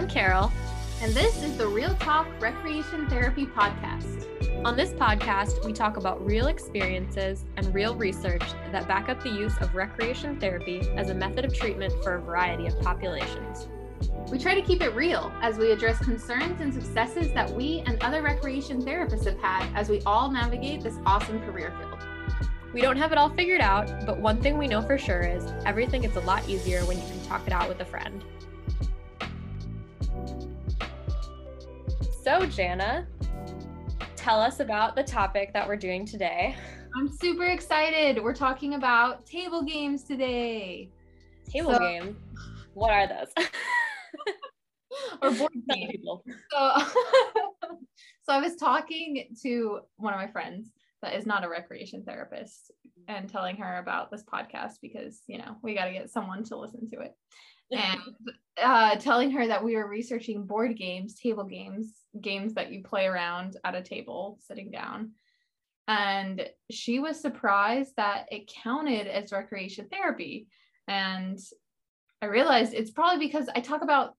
I'm Carol. And this is the Real Talk Recreation Therapy Podcast. On this podcast, we talk about real experiences and real research that back up the use of recreation therapy as a method of treatment for a variety of populations. We try to keep it real as we address concerns and successes that we and other recreation therapists have had as we all navigate this awesome career field. We don't have it all figured out, but one thing we know for sure is everything gets a lot easier when you can talk it out with a friend. So, Jana, tell us about the topic that we're doing today. I'm super excited. We're talking about table games today. Table so, games? What are those? or board games. People. So, so I was talking to one of my friends that is not a recreation therapist and telling her about this podcast because you know we got to get someone to listen to it and uh, telling her that we were researching board games table games games that you play around at a table sitting down. And she was surprised that it counted as recreation therapy. And i realized it's probably because i talk about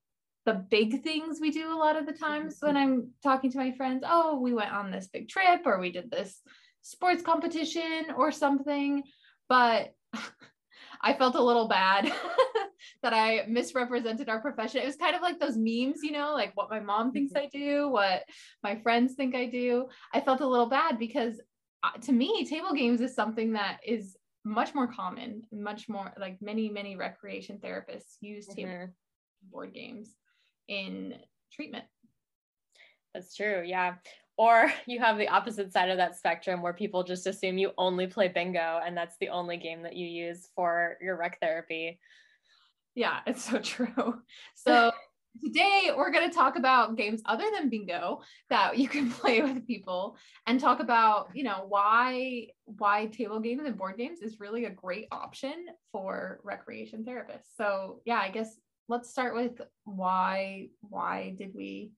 the big things we do a lot of the times mm-hmm. when i'm talking to my friends. Oh we went on this big trip or we did this sports competition or something, but I felt a little bad that I misrepresented our profession. It was kind of like those memes, you know, like what my mom thinks mm-hmm. I do, what my friends think I do. I felt a little bad because uh, to me, table games is something that is much more common, much more like many, many recreation therapists use mm-hmm. table board games in treatment. That's true. Yeah. Or you have the opposite side of that spectrum where people just assume you only play bingo and that's the only game that you use for your rec therapy. Yeah, it's so true. So today we're going to talk about games other than bingo that you can play with people and talk about, you know, why why table games and board games is really a great option for recreation therapists. So, yeah, I guess let's start with why why did we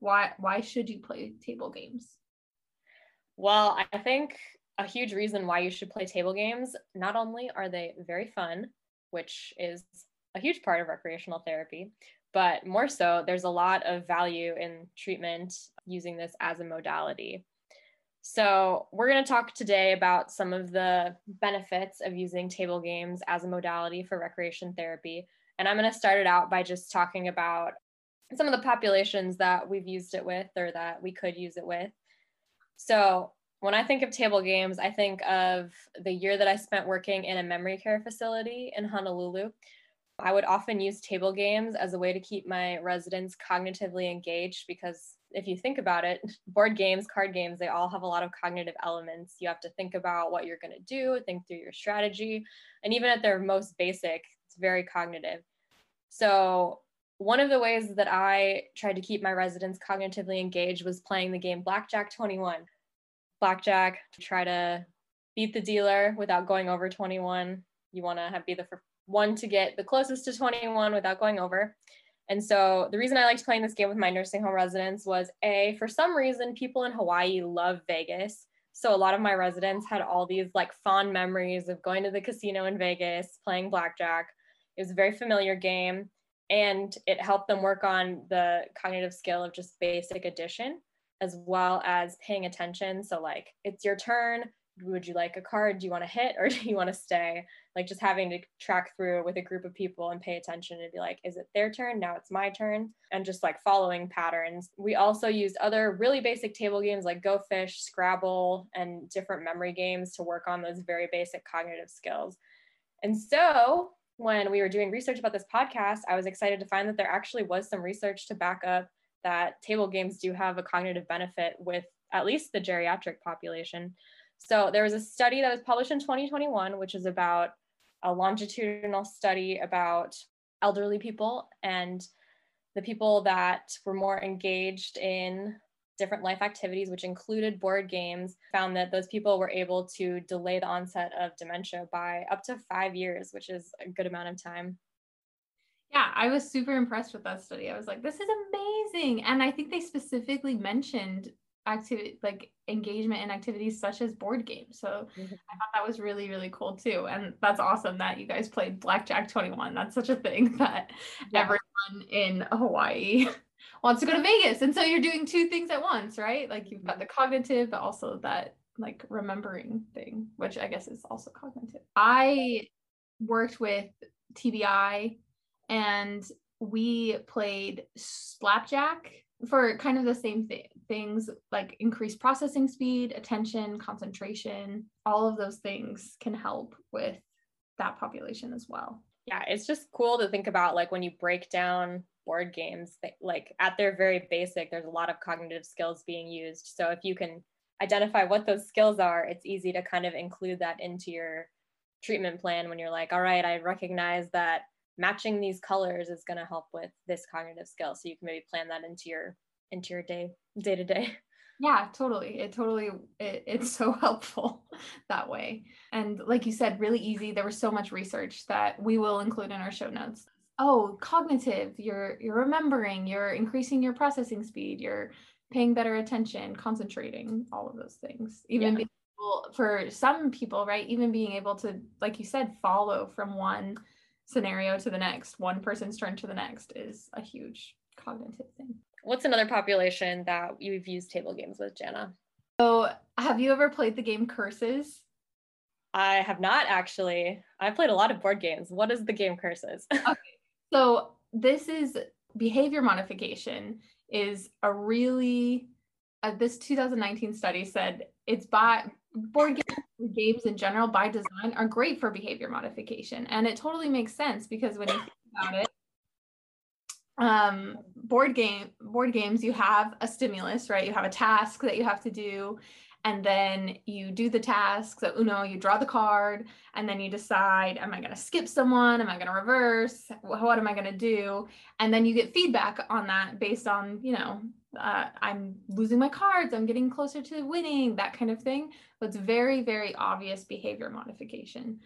why why should you play table games well i think a huge reason why you should play table games not only are they very fun which is a huge part of recreational therapy but more so there's a lot of value in treatment using this as a modality so, we're going to talk today about some of the benefits of using table games as a modality for recreation therapy. And I'm going to start it out by just talking about some of the populations that we've used it with or that we could use it with. So when I think of table games, I think of the year that I spent working in a memory care facility in Honolulu. I would often use table games as a way to keep my residents cognitively engaged because if you think about it, board games, card games, they all have a lot of cognitive elements. You have to think about what you're going to do, think through your strategy, and even at their most basic, it's very cognitive. So one of the ways that I tried to keep my residents cognitively engaged was playing the game Blackjack 21. Blackjack, try to beat the dealer without going over 21. You want to be the one to get the closest to 21 without going over. And so the reason I liked playing this game with my nursing home residents was A, for some reason, people in Hawaii love Vegas. So a lot of my residents had all these like fond memories of going to the casino in Vegas, playing blackjack. It was a very familiar game and it helped them work on the cognitive skill of just basic addition as well as paying attention so like it's your turn would you like a card? Do you want to hit or do you want to stay? Like just having to track through with a group of people and pay attention and be like is it their turn? Now it's my turn. And just like following patterns. We also used other really basic table games like go fish scrabble and different memory games to work on those very basic cognitive skills. And so when we were doing research about this podcast, I was excited to find that there actually was some research to back up that table games do have a cognitive benefit with at least the geriatric population. So there was a study that was published in 2021, which is about a longitudinal study about elderly people and the people that were more engaged in different life activities, which included board games, found that those people were able to delay the onset of dementia by up to five years, which is a good amount of time. Yeah, I was super impressed with that study. I was like, this is amazing. And I think they specifically mentioned activity like engagement in activities such as board games. So mm-hmm. I thought that was really, really cool too. And that's awesome that you guys played Blackjack 21. That's such a thing that yeah. everyone everyone in Hawaii wants to go to Vegas. And so you're doing two things at once, right? Like you've got the cognitive, but also that like remembering thing, which I guess is also cognitive. I worked with TBI and we played slapjack for kind of the same th- things like increased processing speed, attention, concentration, all of those things can help with that population as well. Yeah, it's just cool to think about like when you break down board games, like at their very basic, there's a lot of cognitive skills being used. So if you can identify what those skills are, it's easy to kind of include that into your treatment plan when you're like, all right, I recognize that matching these colors is going to help with this cognitive skill. So you can maybe plan that into your into your day day to day. Yeah, totally. It totally it, it's so helpful that way. And like you said, really easy. There was so much research that we will include in our show notes. Oh, cognitive, you're you're remembering, you're increasing your processing speed, you're paying better attention, concentrating, all of those things. Even yeah. being able, for some people, right? Even being able to, like you said, follow from one scenario to the next, one person's turn to the next is a huge cognitive thing. What's another population that you've used table games with, Jana? So, have you ever played the game Curses? I have not actually. I've played a lot of board games. What is the game Curses? okay. So, this is behavior modification is a really uh, this 2019 study said it's by board games, games in general by design are great for behavior modification and it totally makes sense because when you think about it um board game board games you have a stimulus right? You have a task that you have to do and then you do the task so uno you draw the card and then you decide am i going to skip someone? Am i going to reverse what am i going to do? And then you get feedback on that based on you know uh, i'm losing my cards i'm getting closer to winning that kind of thing. So it's very very obvious behavior modification.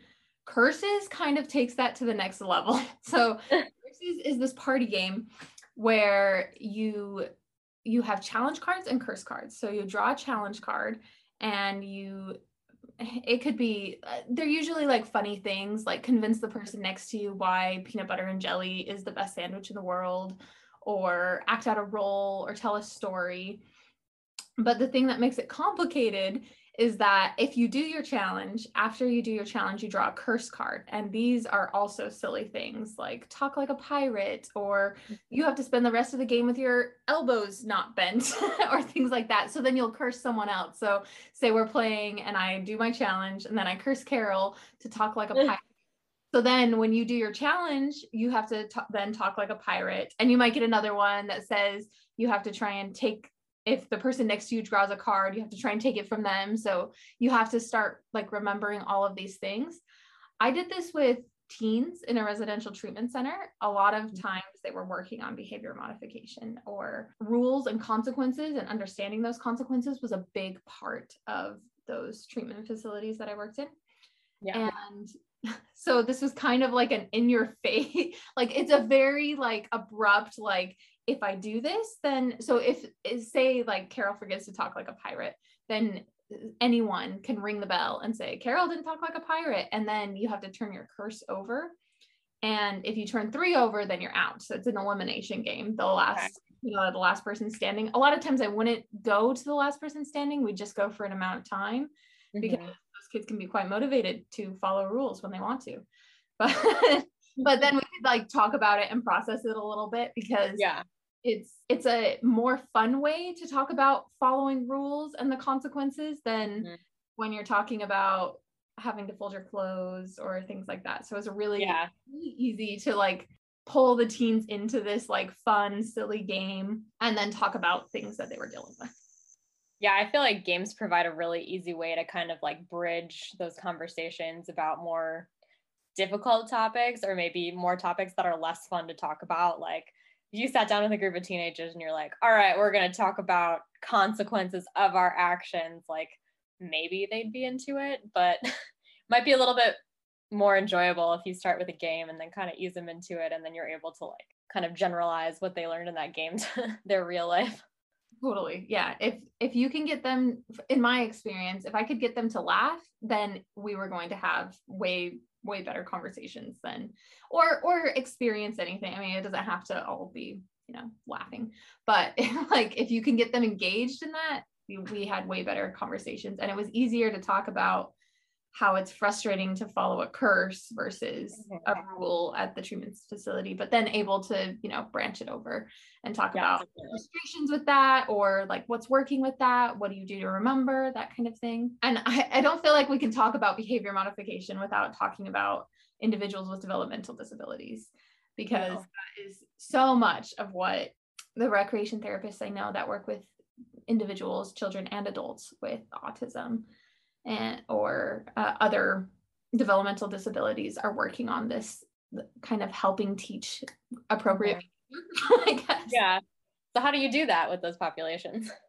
Curses kind of takes that to the next level. So Curses is this party game where you you have challenge cards and curse cards. So you draw a challenge card and you it could be uh, they're usually like funny things like convince the person next to you why peanut butter and jelly is the best sandwich in the world or act out a role or tell a story. But the thing that makes it complicated is that if you do your challenge, after you do your challenge, you draw a curse card. And these are also silly things like talk like a pirate, or you have to spend the rest of the game with your elbows not bent, or things like that. So then you'll curse someone else. So, say we're playing and I do my challenge, and then I curse Carol to talk like a pirate. So then when you do your challenge, you have to t- then talk like a pirate. And you might get another one that says you have to try and take if the person next to you draws a card, you have to try and take it from them. So you have to start like remembering all of these things. I did this with teens in a residential treatment center. A lot of mm-hmm. times they were working on behavior modification or rules and consequences, and understanding those consequences was a big part of those treatment facilities that I worked in. Yeah. And so this was kind of like an in your face like it's a very like abrupt like if I do this, then so if say like Carol forgets to talk like a pirate, then anyone can ring the bell and say Carol didn't talk like a pirate, and then you have to turn your curse over. And if you turn three over, then you're out. So it's an elimination game. The last, okay. you know, the last person standing. A lot of times I wouldn't go to the last person standing. We just go for an amount of time mm-hmm. because kids can be quite motivated to follow rules when they want to. But but then we could like talk about it and process it a little bit because yeah it's it's a more fun way to talk about following rules and the consequences than mm-hmm. when you're talking about having to fold your clothes or things like that. So it's a really, yeah. really easy to like pull the teens into this like fun, silly game and then talk about things that they were dealing with. Yeah, I feel like games provide a really easy way to kind of like bridge those conversations about more difficult topics or maybe more topics that are less fun to talk about. Like you sat down with a group of teenagers and you're like, all right, we're going to talk about consequences of our actions, like maybe they'd be into it, but might be a little bit more enjoyable if you start with a game and then kind of ease them into it and then you're able to like kind of generalize what they learned in that game to their real life totally yeah if if you can get them in my experience if i could get them to laugh then we were going to have way way better conversations than or or experience anything i mean it doesn't have to all be you know laughing but like if you can get them engaged in that we, we had way better conversations and it was easier to talk about how it's frustrating to follow a curse versus a mm-hmm. rule at the treatment facility, but then able to, you know, branch it over and talk yeah, about frustrations with that or like what's working with that. What do you do to remember that kind of thing? And I, I don't feel like we can talk about behavior modification without talking about individuals with developmental disabilities because no. that is so much of what the recreation therapists I know that work with individuals, children, and adults with autism and or uh, other developmental disabilities are working on this kind of helping teach appropriate yeah. so how do you do that with those populations?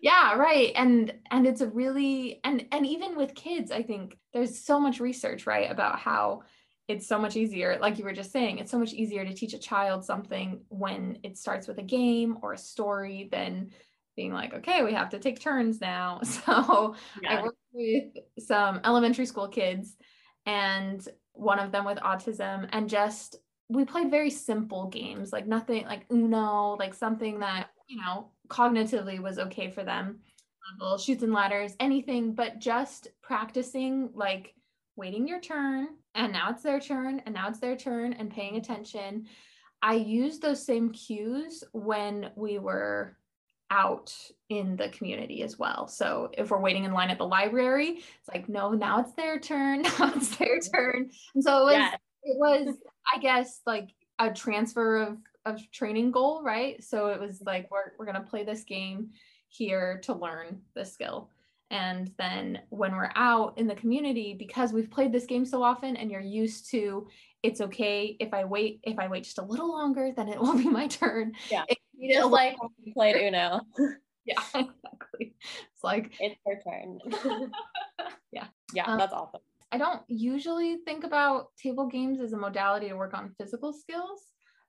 Yeah right. And and it's a really and and even with kids i think there's so much research right about how it's so much easier like you were just saying it's so much easier to teach a child something when it starts with a game or a story than being like, okay, we have to take turns now. So yeah. I worked with some elementary school kids and one of them with autism and just we played very simple games, like nothing like Uno, like something that, you know, cognitively was okay for them. Little Chutes and Ladders, anything, but just practicing like waiting your turn and now it's their turn and now it's their turn and paying attention. I used those same cues when we were out in the community as well. So if we're waiting in line at the library, it's like, no, now it's their turn. Now it's their mm-hmm. turn. And so it was, yes. it was, I guess, like a transfer of, of training goal, right? So it was like, mm-hmm. we're, we're going to play this game here to learn the skill. And then when we're out in the community, because we've played this game so often and you're used to it's okay if I wait, if I wait just a little longer, then it will be my turn. Yeah. Just like played Uno. yeah, exactly. It's like it's her turn. yeah. Yeah, um, that's awesome. I don't usually think about table games as a modality to work on physical skills,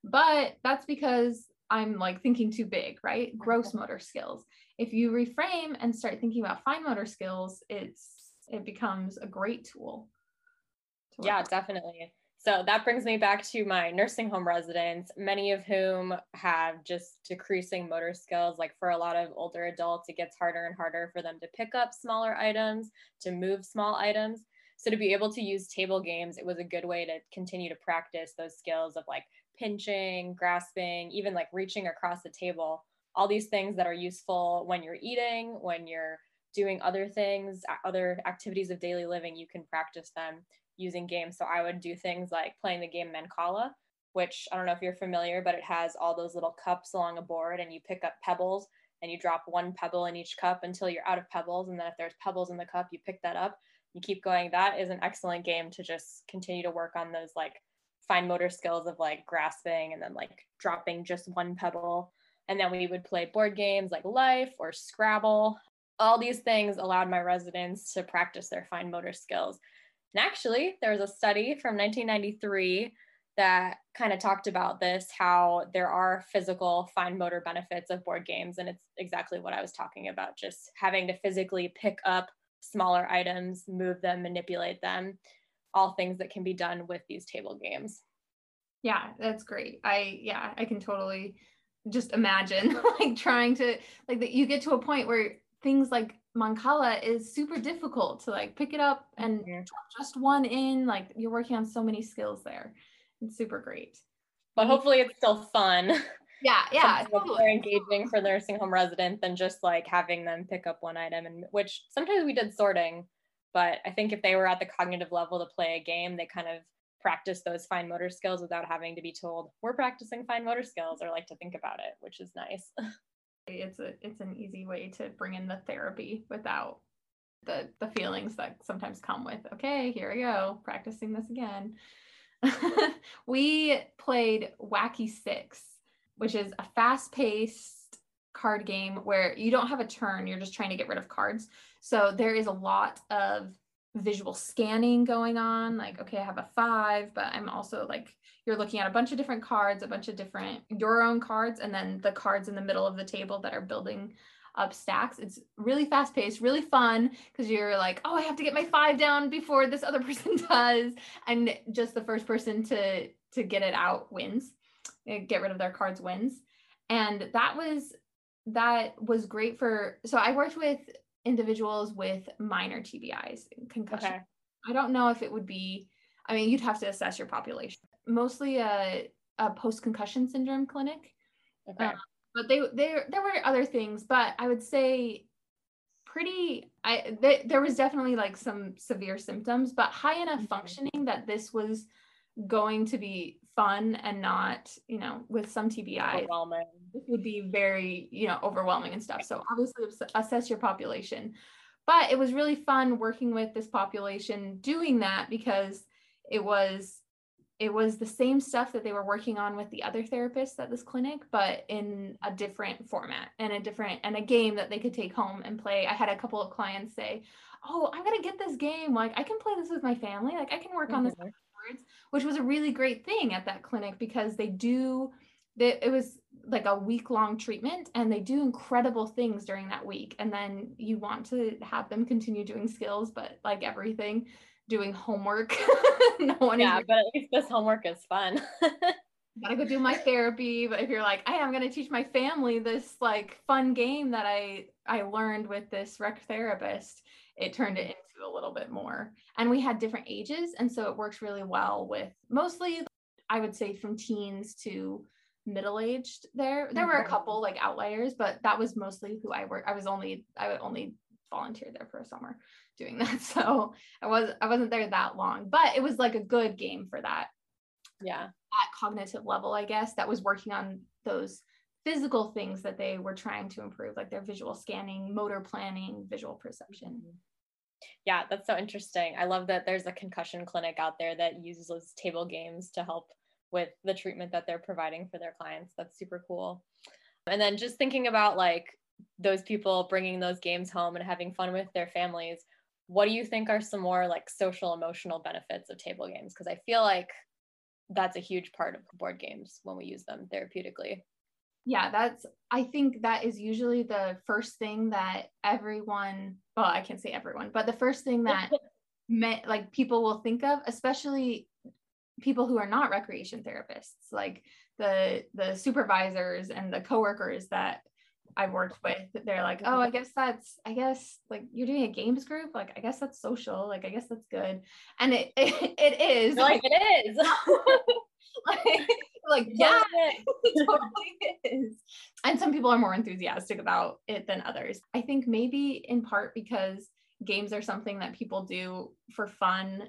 but that's because I'm like thinking too big, right? Gross motor skills. If you reframe and start thinking about fine motor skills, it's it becomes a great tool. To yeah, definitely. So that brings me back to my nursing home residents, many of whom have just decreasing motor skills. Like for a lot of older adults, it gets harder and harder for them to pick up smaller items, to move small items. So to be able to use table games, it was a good way to continue to practice those skills of like pinching, grasping, even like reaching across the table. All these things that are useful when you're eating, when you're doing other things, other activities of daily living, you can practice them using games. So I would do things like playing the game Mancala, which I don't know if you're familiar, but it has all those little cups along a board and you pick up pebbles and you drop one pebble in each cup until you're out of pebbles. And then if there's pebbles in the cup, you pick that up, you keep going. That is an excellent game to just continue to work on those like fine motor skills of like grasping and then like dropping just one pebble. And then we would play board games like Life or Scrabble. All these things allowed my residents to practice their fine motor skills. And actually, there was a study from 1993 that kind of talked about this how there are physical fine motor benefits of board games. And it's exactly what I was talking about just having to physically pick up smaller items, move them, manipulate them, all things that can be done with these table games. Yeah, that's great. I, yeah, I can totally just imagine like trying to, like that you get to a point where things like Mancala is super difficult to like pick it up and mm-hmm. just one in. Like you're working on so many skills there. It's super great. But hopefully it's still fun. Yeah, yeah. Totally. More engaging for nursing home residents than just like having them pick up one item and which sometimes we did sorting, but I think if they were at the cognitive level to play a game, they kind of practice those fine motor skills without having to be told we're practicing fine motor skills or like to think about it, which is nice. it's a it's an easy way to bring in the therapy without the the feelings that sometimes come with okay here we go practicing this again. We played wacky six which is a fast-paced card game where you don't have a turn you're just trying to get rid of cards. So there is a lot of visual scanning going on like okay i have a five but i'm also like you're looking at a bunch of different cards, a bunch of different your own cards, and then the cards in the middle of the table that are building up stacks. It's really fast paced, really fun because you're like, oh, I have to get my five down before this other person does. And just the first person to to get it out wins, eh, get rid of their cards wins. And that was that was great for so I worked with individuals with minor TBIs, concussion. Okay. I don't know if it would be, I mean, you'd have to assess your population. Mostly a, a post concussion syndrome clinic. Okay. Uh, but they, they, there were other things, but I would say pretty, I, there was definitely like some severe symptoms, but high enough mm-hmm. functioning that this was going to be fun and not, you know, with some TBI, this would be very, you know, overwhelming and stuff. So obviously assess your population. But it was really fun working with this population doing that because it was it was the same stuff that they were working on with the other therapists at this clinic but in a different format and a different and a game that they could take home and play i had a couple of clients say oh i'm to get this game like i can play this with my family like i can work mm-hmm. on this mm-hmm afterwards, which was a really great thing at that clinic because they do they, it was like a week long treatment and they do incredible things during that week. And then you want to have them continue doing skills but like everything doing homework no one yeah is- but at least this homework is fun. Gotta go do my therapy but if you're like hey i'm gonna teach my family this like fun game that i i learned with this rec therapist it turned it mm-hmm. A little bit more. And we had different ages. And so it works really well with mostly, I would say, from teens to middle aged there. There were a couple like outliers, but that was mostly who I worked. I was only, I would only volunteer there for a summer doing that. So I was, I wasn't there that long, but it was like a good game for that. Yeah. At cognitive level, I guess, that was working on those physical things that they were trying to improve, like their visual scanning, motor planning, visual perception. Mm-hmm. Yeah, that's so interesting. I love that there's a concussion clinic out there that uses table games to help with the treatment that they're providing for their clients. That's super cool. And then just thinking about like those people bringing those games home and having fun with their families, what do you think are some more like social emotional benefits of table games? Because I feel like that's a huge part of board games when we use them therapeutically yeah that's i think that is usually the first thing that everyone well i can't say everyone but the first thing that met, like people will think of especially people who are not recreation therapists like the the supervisors and the coworkers that I've worked with, they're like, oh, I mm-hmm. guess that's, I guess like you're doing a games group. Like, I guess that's social. Like, I guess that's good. And it, it, it is. Like, it is. like, like yeah, it totally is. And some people are more enthusiastic about it than others. I think maybe in part because games are something that people do for fun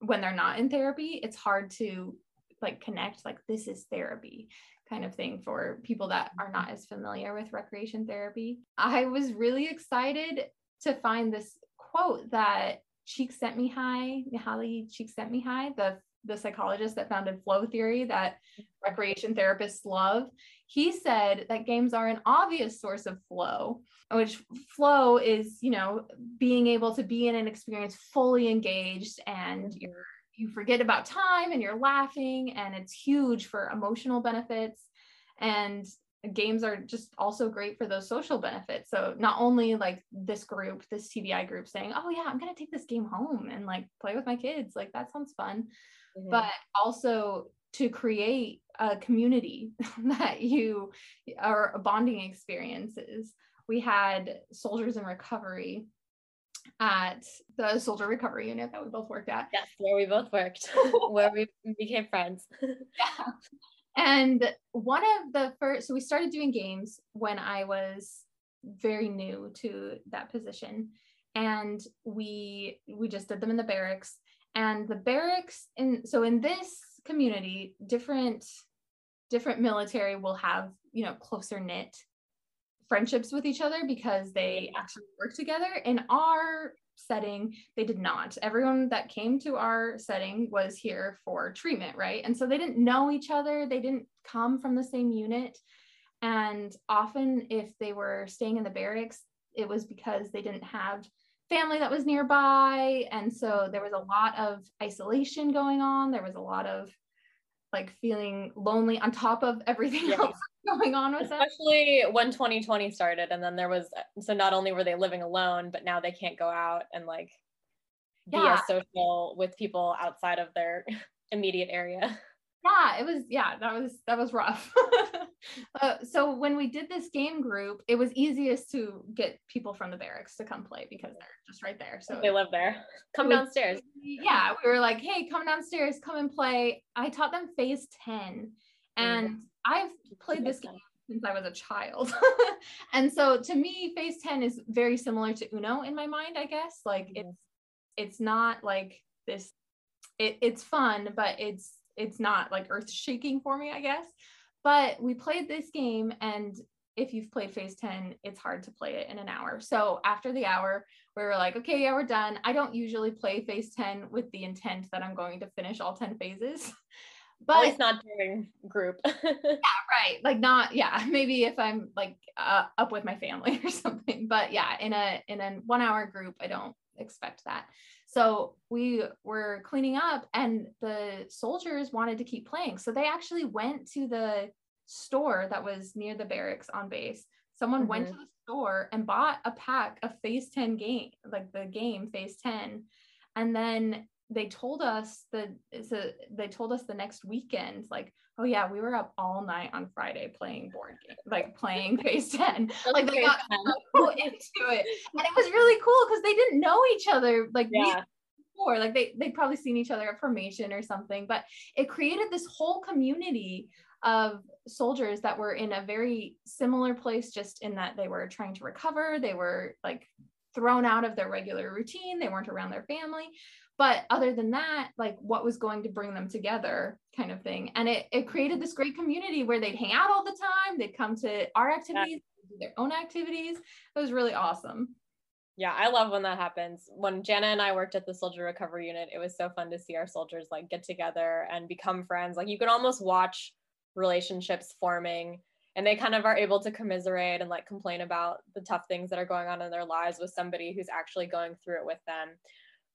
when they're not in therapy. It's hard to like connect like this is therapy kind of thing for people that are not as familiar with recreation therapy. I was really excited to find this quote that Csikszentmihalyi, Mihaly high, the the psychologist that founded flow theory that recreation therapists love he said that games are an obvious source of flow which flow is you know being able to be in an experience fully engaged and you're you forget about time and you're laughing and it's huge for emotional benefits. And games are just also great for those social benefits. So not only like this group this tbi group saying oh yeah i'm going to take this game home and like play with my kids like that sounds fun mm-hmm. but also to create a community that you are bonding experiences. We had soldiers in recovery at the soldier recovery unit that we both worked at. Yes, where we both worked, where we became friends. yeah. And one of the first, so we started doing games when I was very new to that position. And we we just did them in the barracks and the barracks in so in this community different different military will have you know closer knit friendships with each other because they actually work together. In our setting they did not. Everyone that came to our setting was here for treatment right? And so they didn't know each other. They didn't come from the same unit. And often if they were staying in the barracks it was because they didn't have family that was nearby. And so there was a lot of isolation going on. There was a lot of like feeling lonely on top of everything yeah. else going on with them. Especially when 2020 started and then there was so not only were they living alone, but now they can't go out and like yeah. be as social with people outside of their immediate area yeah it was yeah that was that was rough uh, so when we did this game group it was easiest to get people from the barracks to come play because they're just right there so they live there come downstairs yeah we were like hey come downstairs come and play i taught them phase 10 and mm-hmm. i've played this game since I was a child. and so to me, phase 10 is very similar to Uno in my mind, I guess. Like mm-hmm. it's it's not like this it, it's fun, but it's it's not like earth shaking for me, I guess. But we played this game, and if you've played phase 10, it's hard to play it in an hour. So after the hour, we were like, okay, yeah, we're done. I don't usually play phase 10 with the intent that I'm going to finish all 10 phases. But it's not during group. yeah, right. Like not, yeah, maybe if I'm like uh, up with my family or something. But yeah, in a in a one hour group, I don't expect that. So we were cleaning up and the soldiers wanted to keep playing. So they actually went to the store that was near the barracks on base. Someone mm-hmm. went to the store and bought a pack of phase 10 game, like the game phase 10. And then they told us that so they told us the next weekend, like, oh yeah, we were up all night on Friday playing board game, like playing phase 10. like they got so into it. And it was really cool because they didn't know each other. Like yeah. before. Like they they'd probably seen each other at formation or something, but it created this whole community of soldiers that were in a very similar place, just in that they were trying to recover. They were like thrown out of their regular routine. They weren't around their family but other than that like what was going to bring them together kind of thing. And it, it created this great community where they'd hang out all the time they'd come to our activities do their own activities. It was really awesome. Yeah i love when that happens. When jana and i worked at the soldier recovery unit it was so fun to see our soldiers like get together and become friends. Like you can almost watch relationships forming and they kind of are able to commiserate and like complain about the tough things that are going on in their lives with somebody who's actually going through it with them.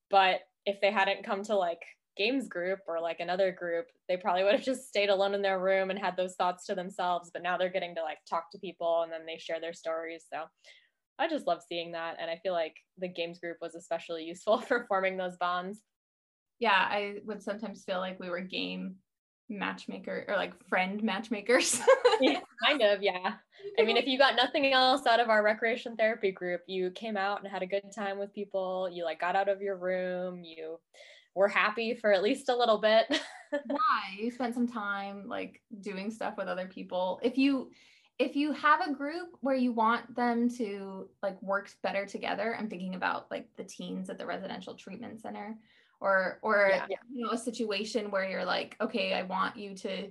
But if they hadn't come to like games group or like another group, they probably would have just stayed alone in their room and had those thoughts to themselves. But now they're getting to like talk to people and then they share their stories. So I just love seeing that. And I feel like the games group was especially useful for forming those bonds. Yeah, I would sometimes feel like we were game matchmaker or like friend matchmakers. yeah, kind of, yeah. I mean, if you got nothing else out of our recreation therapy group, you came out and had a good time with people, you like got out of your room, you were happy for at least a little bit. yeah, you spent some time like doing stuff with other people. If you if you have a group where you want them to like work better together, I'm thinking about like the teens at the residential treatment center or or yeah. you know a situation where you're like okay i want you to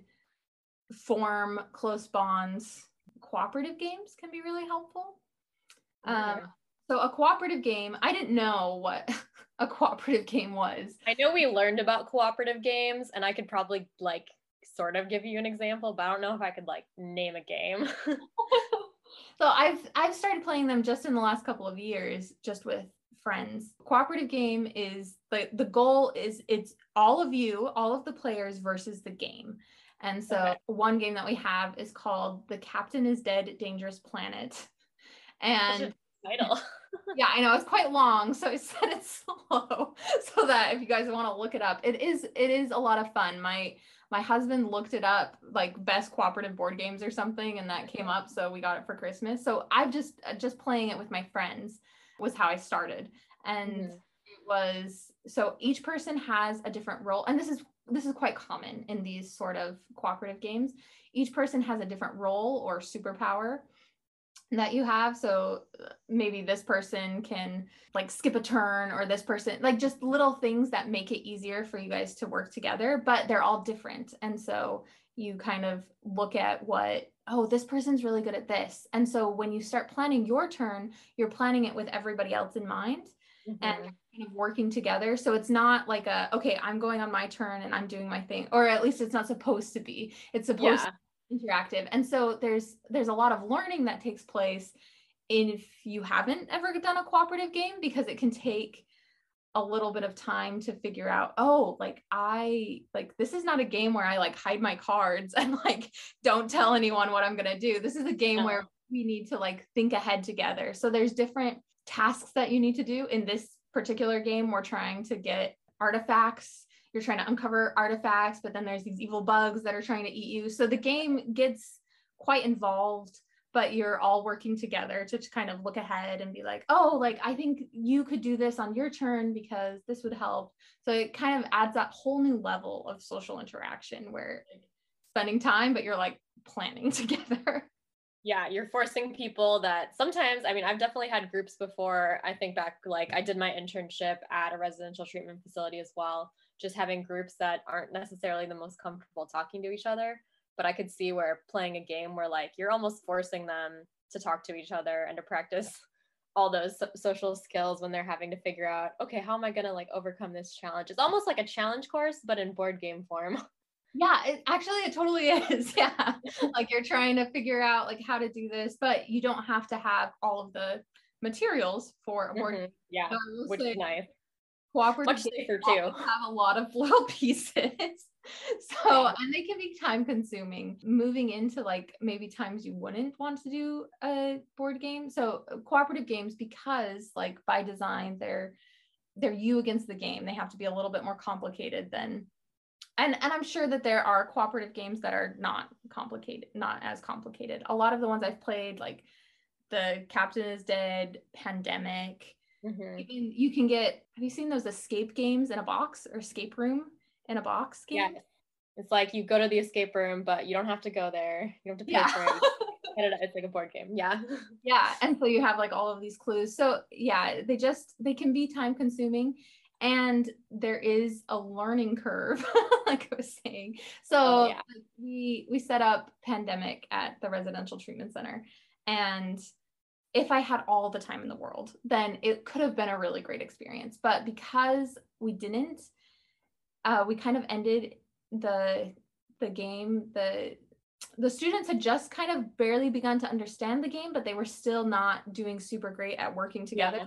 form close bonds. Cooperative games can be really helpful. Um, so a cooperative game i didn't know what a cooperative game was. I know we learned about cooperative games and i could probably like sort of give you an example but i don't know if i could like name a game. So i've i've started playing them just in the last couple of years just with friends. Cooperative game is the the goal is it's all of you, all of the players versus the game. And so okay. one game that we have is called The Captain is Dead Dangerous Planet. And title. yeah, I know it's quite long, so I said it slow so that if you guys want to look it up, it is it is a lot of fun. My my husband looked it up like best cooperative board games or something and that came up so we got it for christmas so i've just just playing it with my friends was how I started. And mm-hmm. it was so each person has a different role. And this is this is quite common in these sort of cooperative games. Each person has a different role or superpower that you have. So maybe this person can like skip a turn or this person, like just little things that make it easier for you guys to work together, but they're all different. And so you kind of look at what oh, this person's really good at this. And so when you start planning your turn, you're planning it with everybody else in mind mm-hmm. and kind of working together. So it's not like a, okay, I'm going on my turn and I'm doing my thing, or at least it's not supposed to be. It's supposed yeah. to be interactive. And so there's there's a lot of learning that takes place if you haven't ever done a cooperative game because it can take a little bit of time to figure out oh like i like this is not a game where i like hide my cards and like don't tell anyone what i'm going to do. This is a game where we need to like think ahead together. So there's different tasks that you need to do. In this particular game we're trying to get artifacts. You're trying to uncover artifacts but then there's these evil bugs that are trying to eat you. So the game gets quite involved but you're all working together to kind of look ahead and be like, oh, like I think you could do this on your turn because this would help. So it kind of adds that whole new level of social interaction where like, spending time, but you're like planning together. Yeah, you're forcing people that sometimes, I mean, I've definitely had groups before. I think back, like, I did my internship at a residential treatment facility as well, just having groups that aren't necessarily the most comfortable talking to each other but I could see where playing a game where like you're almost forcing them to talk to each other and to practice all those so- social skills when they're having to figure out, okay, how am I going to like overcome this challenge? It's almost like a challenge course, but in board game form. Yeah, it, actually, it totally is. Yeah. like you're trying to figure out like how to do this, but you don't have to have all of the materials for a board. Mm-hmm. Yeah, which is nice. Cooperative Much safer too. Have a lot of little pieces. so and they can be time consuming moving into like maybe times you wouldn't want to do a board game. So uh, cooperative games because like by design they're they're you against the game. They have to be a little bit more complicated than and and i'm sure that there are cooperative games that are not complicated not as complicated. A lot of the ones i've played like the captain is dead pandemic mm-hmm. you, can, you can get have you seen those escape games in a box or escape room in a box game. Yeah. It's like you go to the escape room, but you don't have to go there. You don't have to pay yeah. for it. it's like a board game. Yeah. Yeah. And so you have like all of these clues. So yeah, they just they can be time consuming and there is a learning curve like i was saying so oh, yeah. we we set up pandemic at the residential treatment center and if i had all the time in the world then it could have been a really great experience but because we didn't uh, we kind of ended the the game the the students had just kind of barely begun to understand the game but they were still not doing super great at working together. Yeah.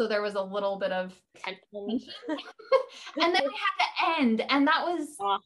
so there was a little bit of tension. And then we had to end and that was oh,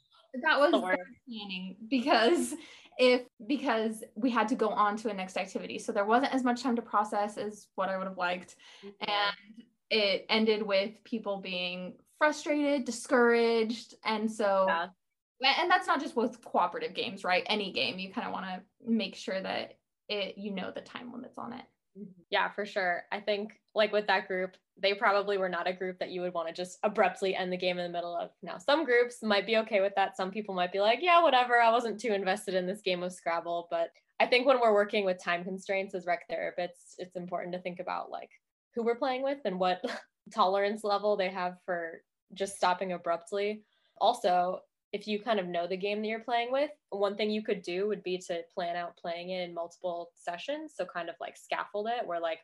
that was planning because if because we had to go on to a next activity. So there wasn't as much time to process as what i would have liked. Mm-hmm. and it ended with people being frustrated, discouraged. And so, yeah. and that's not just with cooperative games, right? Any game, you kind of want to make sure that it, you know, the time limits on it. Mm-hmm. Yeah, for sure. I think like with that group, they probably were not a group that you would want to just abruptly end the game in the middle of. Now, some groups might be okay with that. Some people might be like, yeah, whatever. I wasn't too invested in this game of Scrabble. But I think when we're working with time constraints as rec therapists, it's important to think about like who we're playing with and what tolerance level they have for just stopping abruptly. Also, if you kind of know the game that you're playing with, one thing you could do would be to plan out playing it in multiple sessions. So, kind of like scaffold it, where, like,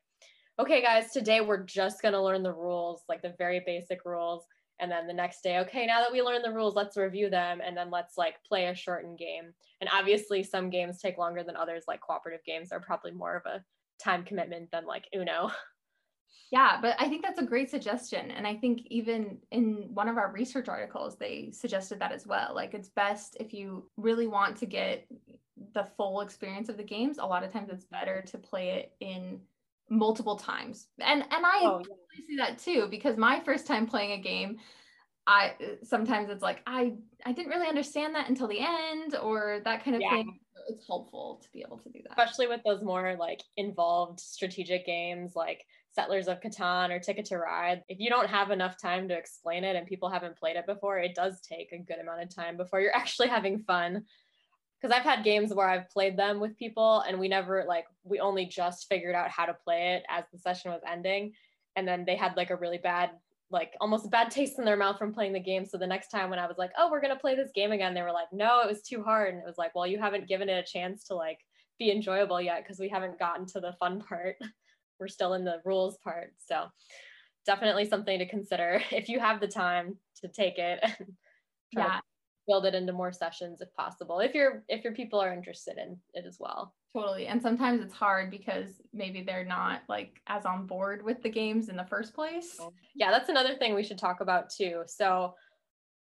okay, guys, today we're just going to learn the rules, like the very basic rules. And then the next day, okay, now that we learned the rules, let's review them and then let's like play a shortened game. And obviously, some games take longer than others, like cooperative games are probably more of a time commitment than like Uno. Yeah, but I think that's a great suggestion. And I think even in one of our research articles, they suggested that as well. Like it's best if you really want to get the full experience of the games, a lot of times it's better to play it in multiple times. And and I oh, yeah. see that too, because my first time playing a game, I sometimes it's like I I didn't really understand that until the end or that kind of yeah. thing. It's helpful to be able to do that. Especially with those more like involved strategic games like Settlers of Catan or Ticket to Ride, if you don't have enough time to explain it and people haven't played it before, it does take a good amount of time before you're actually having fun. Because I've had games where I've played them with people and we never, like, we only just figured out how to play it as the session was ending. And then they had like a really bad, like almost bad taste in their mouth from playing the game. So the next time when I was like, oh, we're going to play this game again, they were like, no, it was too hard. And it was like, well, you haven't given it a chance to like be enjoyable yet because we haven't gotten to the fun part we're still in the rules part. So definitely something to consider if you have the time to take it. And yeah. build it into more sessions if possible if your if your people are interested in it as well totally and sometimes it's hard because maybe they're not like as on board with the games in the first place oh, yeah that's another thing we should talk about too so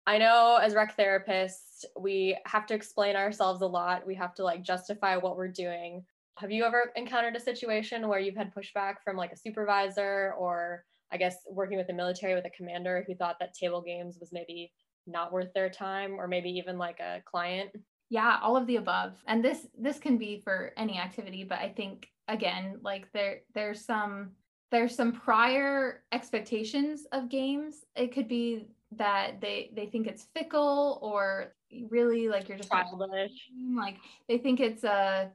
i know as rec therapists we have to explain ourselves a lot we have to like justify what we're doing have you ever encountered a situation where you've had pushback from like a supervisor or i guess working with the military with a commander who thought that table games was maybe not worth their time or maybe even like a client? Yeah all of the above. And this this can be for any activity but i think again like there there's some there's some prior expectations of games. It could be that they they think it's fickle or really like you're just childish. like they think it's a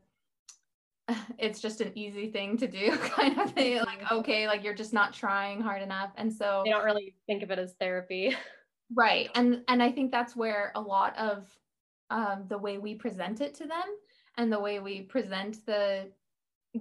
it's just an easy thing to do kind of thing like mm-hmm. okay like you're just not trying hard enough and so they don't really think of it as therapy right and and i think that's where a lot of um, the way we present it to them and the way we present the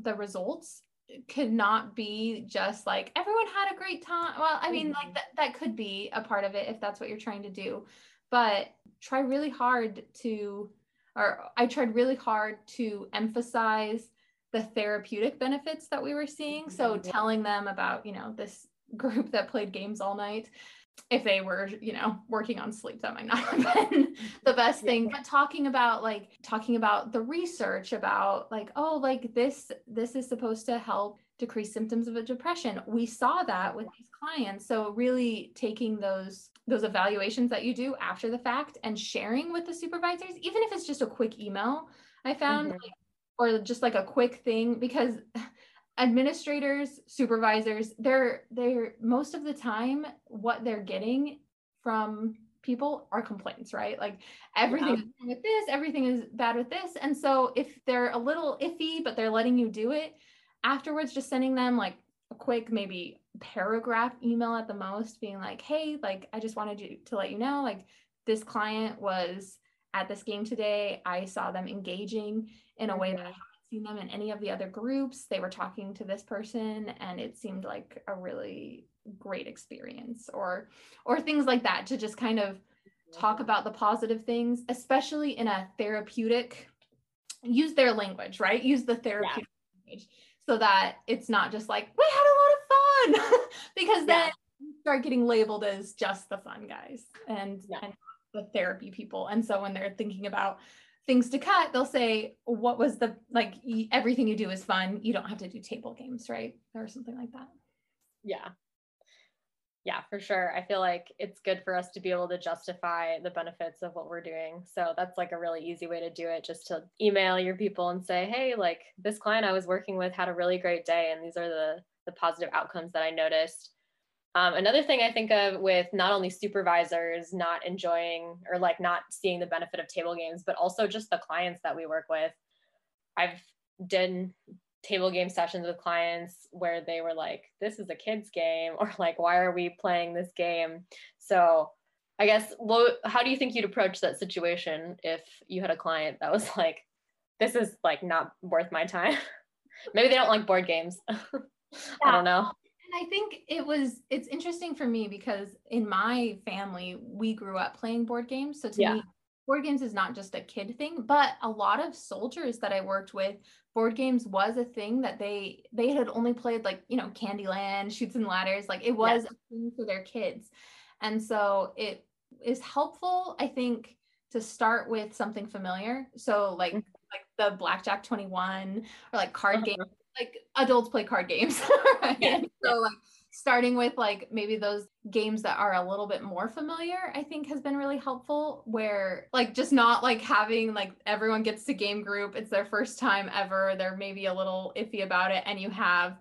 the results could not be just like everyone had a great time well i mean like mm-hmm. that, that could be a part of it if that's what you're trying to do but try really hard to or i tried really hard to emphasize the therapeutic benefits that we were seeing. So mm-hmm. telling them about you know this group that played games all night if they were you know working on sleep that might not have been the best thing. But talking about like talking about the research about like oh like this this is supposed to help decrease symptoms of a depression. We saw that with these clients. So really taking those those evaluations that you do after the fact and sharing with the supervisors even if it's just a quick email i found mm-hmm. like, or just like a quick thing because administrators supervisors they're they're most of the time what they're getting from people are complaints right like everything yeah. with this everything is bad with this and so if they're a little iffy but they're letting you do it afterwards just sending them like a quick maybe paragraph email at the most being like hey like i just wanted you to let you know like this client was at this game today i saw them engaging in a way that I mm-hmm seen them in any of the other groups. They were talking to this person and it seemed like a really great experience or or things like that to just kind of talk about the positive things, especially in a therapeutic use their language, right? Use the therapeutic yeah. language so that it's not just like we had a lot of fun because then yeah. start getting labeled as just the fun guys and, yeah. and the therapy people. And so when they're thinking about things to cut, they'll say, what was the, like, everything you do is fun. You don't have to do table games, right? Or something like that. Yeah. Yeah, for sure. I feel like it's good for us to be able to justify the benefits of what we're doing. So that's like a really easy way to do it just to email your people and say, hey, like this client I was working with had a really great day and these are the the positive outcomes that I noticed. Um, another thing I think of with not only supervisors not enjoying or like not seeing the benefit of table games, but also just the clients that we work with. I've done table game sessions with clients where they were like, this is a kid's game, or like, why are we playing this game? So I guess, how do you think you'd approach that situation if you had a client that was like, this is like not worth my time? Maybe they don't like board games. I don't know. I think it was it's interesting for me because in my family we grew up playing board games. So to yeah. me, board games is not just a kid thing, but a lot of soldiers that I worked with, board games was a thing that they they had only played like, you know, Candyland, Chutes and Ladders, like it was yeah. a thing for their kids. And so it is helpful, I think, to start with something familiar. So like mm-hmm. like the Blackjack 21 or like card uh-huh. games like adults play card games. Right? yeah. so like starting with like maybe those games that are a little bit more familiar i think has been really helpful where like just not like having like everyone gets to game group. It's their first time ever. They're maybe a little iffy about it. And you have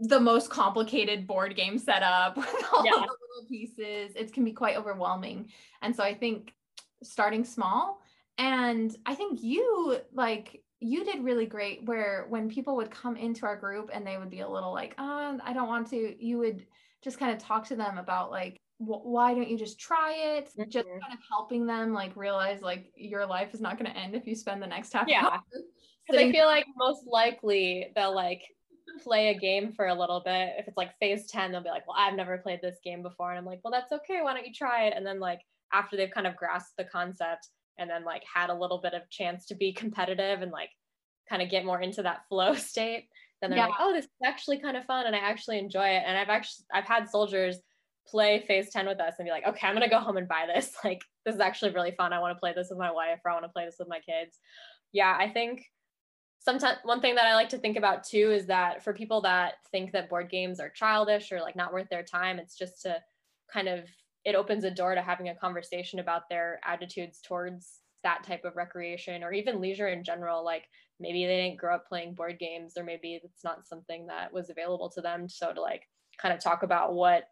the most complicated board game setup with all yeah. the little pieces. It can be quite overwhelming. And so i think starting small and i think you like you did really great where when people would come into our group and they would be a little like oh, i don't want to you would just kind of talk to them about like why don't you just try it? Mm-hmm. just kind of helping them like realize like your life is not going to end if you spend the next half yeah. because i feel like most likely they'll like play a game for a little bit. If it's like phase 10 they'll be like well i've never played this game before. And i'm like well that's okay. Why don't you try it? And then like after they've kind of grasped the concept and then like had a little bit of chance to be competitive and like kind of get more into that flow state then they're yeah. like oh this is actually kind of fun and i actually enjoy it. And i've actually i've had soldiers play phase 10 with us and be like okay i'm gonna go home and buy this. Like this is actually really fun. I want to play this with my wife or i want to play this with my kids. Yeah i think sometimes one thing that i like to think about too is that for people that think that board games are childish or like not worth their time it's just to kind of it opens a door to having a conversation about their attitudes towards that type of recreation or even leisure in general. Like maybe they didn't grow up playing board games or maybe it's not something that was available to them. So to like kind of talk about what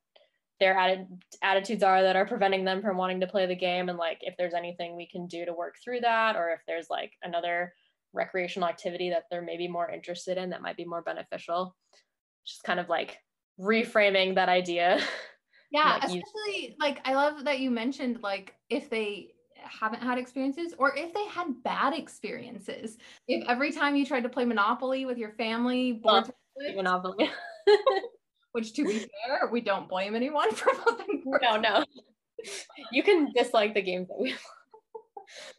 their atti- attitudes are that are preventing them from wanting to play the game and like if there's anything we can do to work through that or if there's like another recreational activity that they're maybe more interested in that might be more beneficial. Just kind of like reframing that idea yeah like especially you- like i love that you mentioned like if they haven't had experiences or if they had bad experiences. If every time you tried to play monopoly with your family oh, monopoly. Which to be fair we don't blame anyone for voting no no. You can dislike the games that we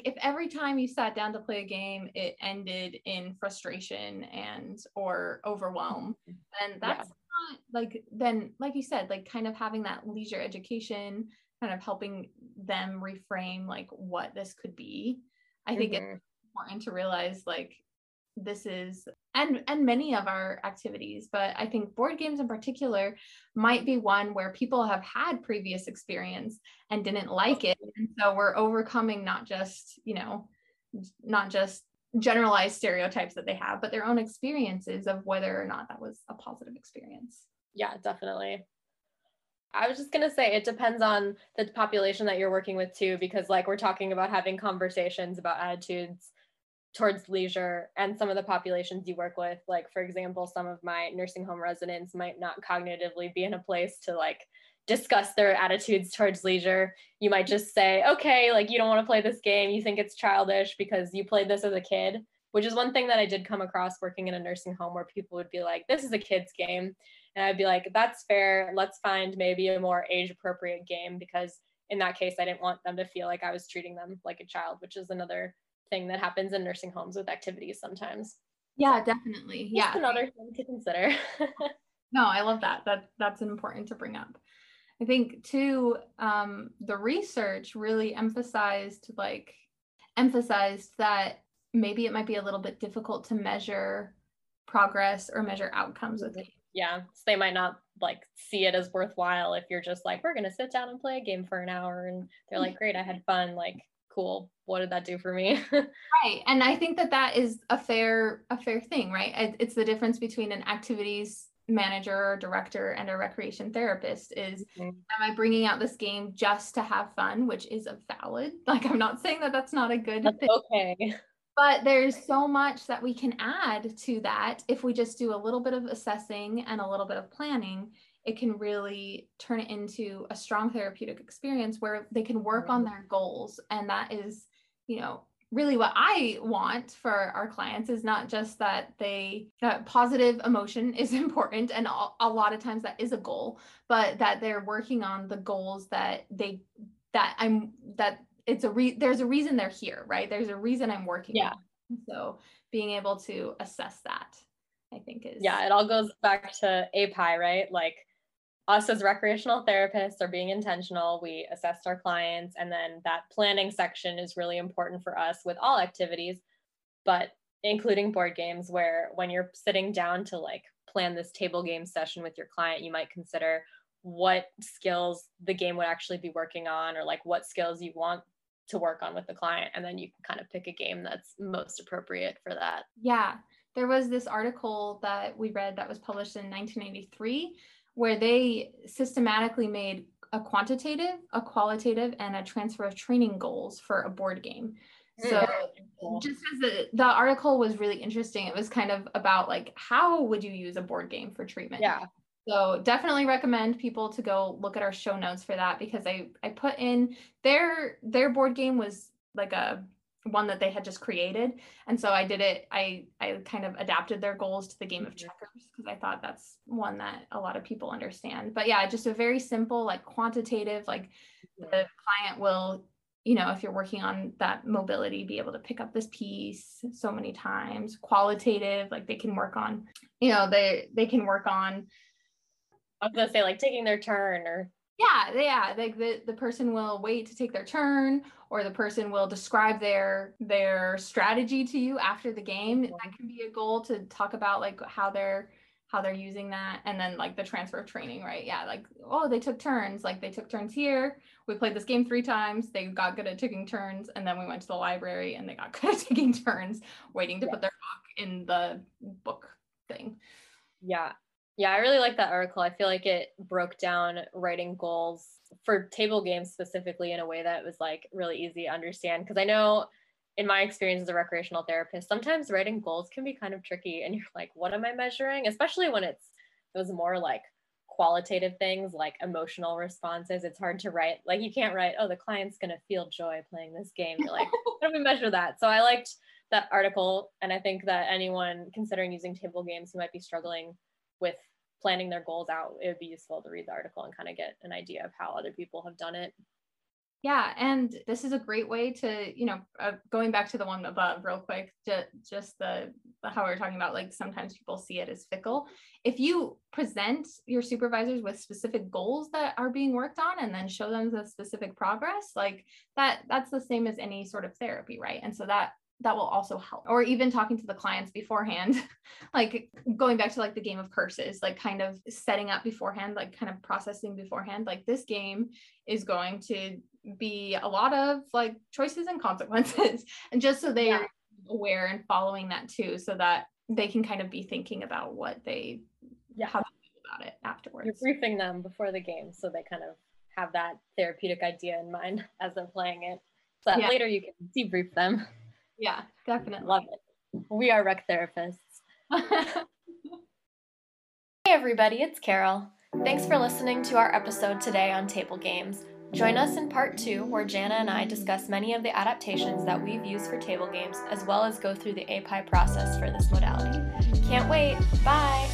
if every time you sat down to play a game it ended in frustration and or overwhelm and that's yeah. Not like then like you said like kind of having that leisure education kind of helping them reframe like what this could be i think mm-hmm. it's important to realize like this is and and many of our activities but i think board games in particular might be one where people have had previous experience and didn't like it and so we're overcoming not just you know not just generalized stereotypes that they have but their own experiences of whether or not that was a positive experience. Yeah definitely. I was just going to say it depends on the population that you're working with too, because like we're talking about having conversations about attitudes towards leisure and some of the populations you work with. Like for example some of my nursing home residents might not cognitively be in a place to like discuss their attitudes towards leisure you might just say okay like you don't want to play this game you think it's childish because you played this as a kid which is one thing that i did come across working in a nursing home where people would be like this is a kid's game and i'd be like that's fair let's find maybe a more age appropriate game because in that case i didn't want them to feel like i was treating them like a child which is another thing that happens in nursing homes with activities sometimes. Yeah, definitely. Yeah. another thing to consider. no, I love that. That that's important to bring up. I think too, um, the research really emphasized like emphasized that maybe it might be a little bit difficult to measure progress or measure outcomes with it. Yeah. So they might not like see it as worthwhile if you're just like, we're gonna sit down and play a game for an hour and they're like, great, I had fun. Like cool what did that do for me right and i think that that is a fair a fair thing right it's the difference between an activities manager or director and a recreation therapist is mm-hmm. am i bringing out this game just to have fun which is a valid like i'm not saying that that's not a good that's thing. okay. But there's so much that we can add to that. If we just do a little bit of assessing and a little bit of planning it can really turn it into a strong therapeutic experience where they can work on their goals. And that is you know really what i want for our clients is not just that they that positive emotion is important and a, lot of times that is a goal but that they're working on the goals that they that i'm that it's a re there's a reason they're here right? There's a reason i'm working yeah. so being able to assess that i think is yeah it all goes back to api right? Like us as recreational therapists are being intentional. We assessed our clients, and then that planning section is really important for us with all activities, but including board games, where when you're sitting down to like plan this table game session with your client, you might consider what skills the game would actually be working on, or like what skills you want to work on with the client. And then you can kind of pick a game that's most appropriate for that. Yeah. There was this article that we read that was published in 1983 where they systematically made a quantitative, a qualitative, and a transfer of training goals for a board game. So mm. just as the, the article was really interesting, it was kind of about like how would you use a board game for treatment? Yeah. So definitely recommend people to go look at our show notes for that because I I put in their their board game was like a one that they had just created. And so i did it i i kind of adapted their goals to the game of mm-hmm. checkers because i thought that's one that a lot of people understand. But yeah just a very simple like quantitative like the client will you know if you're working on that mobility be able to pick up this piece so many times. Qualitative like they can work on you know they they can work on i was gonna say like taking their turn or yeah yeah like the, the person will wait to take their turn or the person will describe their their strategy to you after the game. That can be a goal to talk about like how they're how they're using that and then like the transfer of training right? Yeah like oh they took turns like they took turns here. We played this game three times. They got good at taking turns and then we went to the library and they got good at taking turns waiting to yeah. put their book in the book thing. Yeah yeah i really like that article i feel like it broke down writing goals for table games specifically in a way that was like really easy to understand because i know in my experience as a recreational therapist, sometimes writing goals can be kind of tricky and you're like, what am I measuring? Especially when it's those more like qualitative things like emotional responses. It's hard to write. Like you can't write, oh, the client's gonna feel joy playing this game. You're like, how do we measure that? So I liked that article. And I think that anyone considering using table games who might be struggling with planning their goals out, it would be useful to read the article and kind of get an idea of how other people have done it. Yeah, and this is a great way to, you know, uh, going back to the one above real quick, just, the, the how we are talking about like sometimes people see it as fickle. If you present your supervisors with specific goals that are being worked on and then show them the specific progress, like that that's the same as any sort of therapy, right? And so that that will also help. Or even talking to the clients beforehand like going back to like the game of curses like kind of setting up beforehand like kind of processing beforehand like this game is going to be a lot of like choices and consequences and just so they yeah. are aware and following that too so that they can kind of be thinking about what they yeah. how about it afterwards. You're briefing them before the game so they kind of have that therapeutic idea in mind as they're playing it. So that yeah. later you can debrief them yeah definitely love it we are rec therapists hey everybody it's carol thanks for listening to our episode today on table games Join us in part two, where Jana and I discuss many of the adaptations that we've used for table games, as well as go through the API process for this modality. Can't wait! Bye!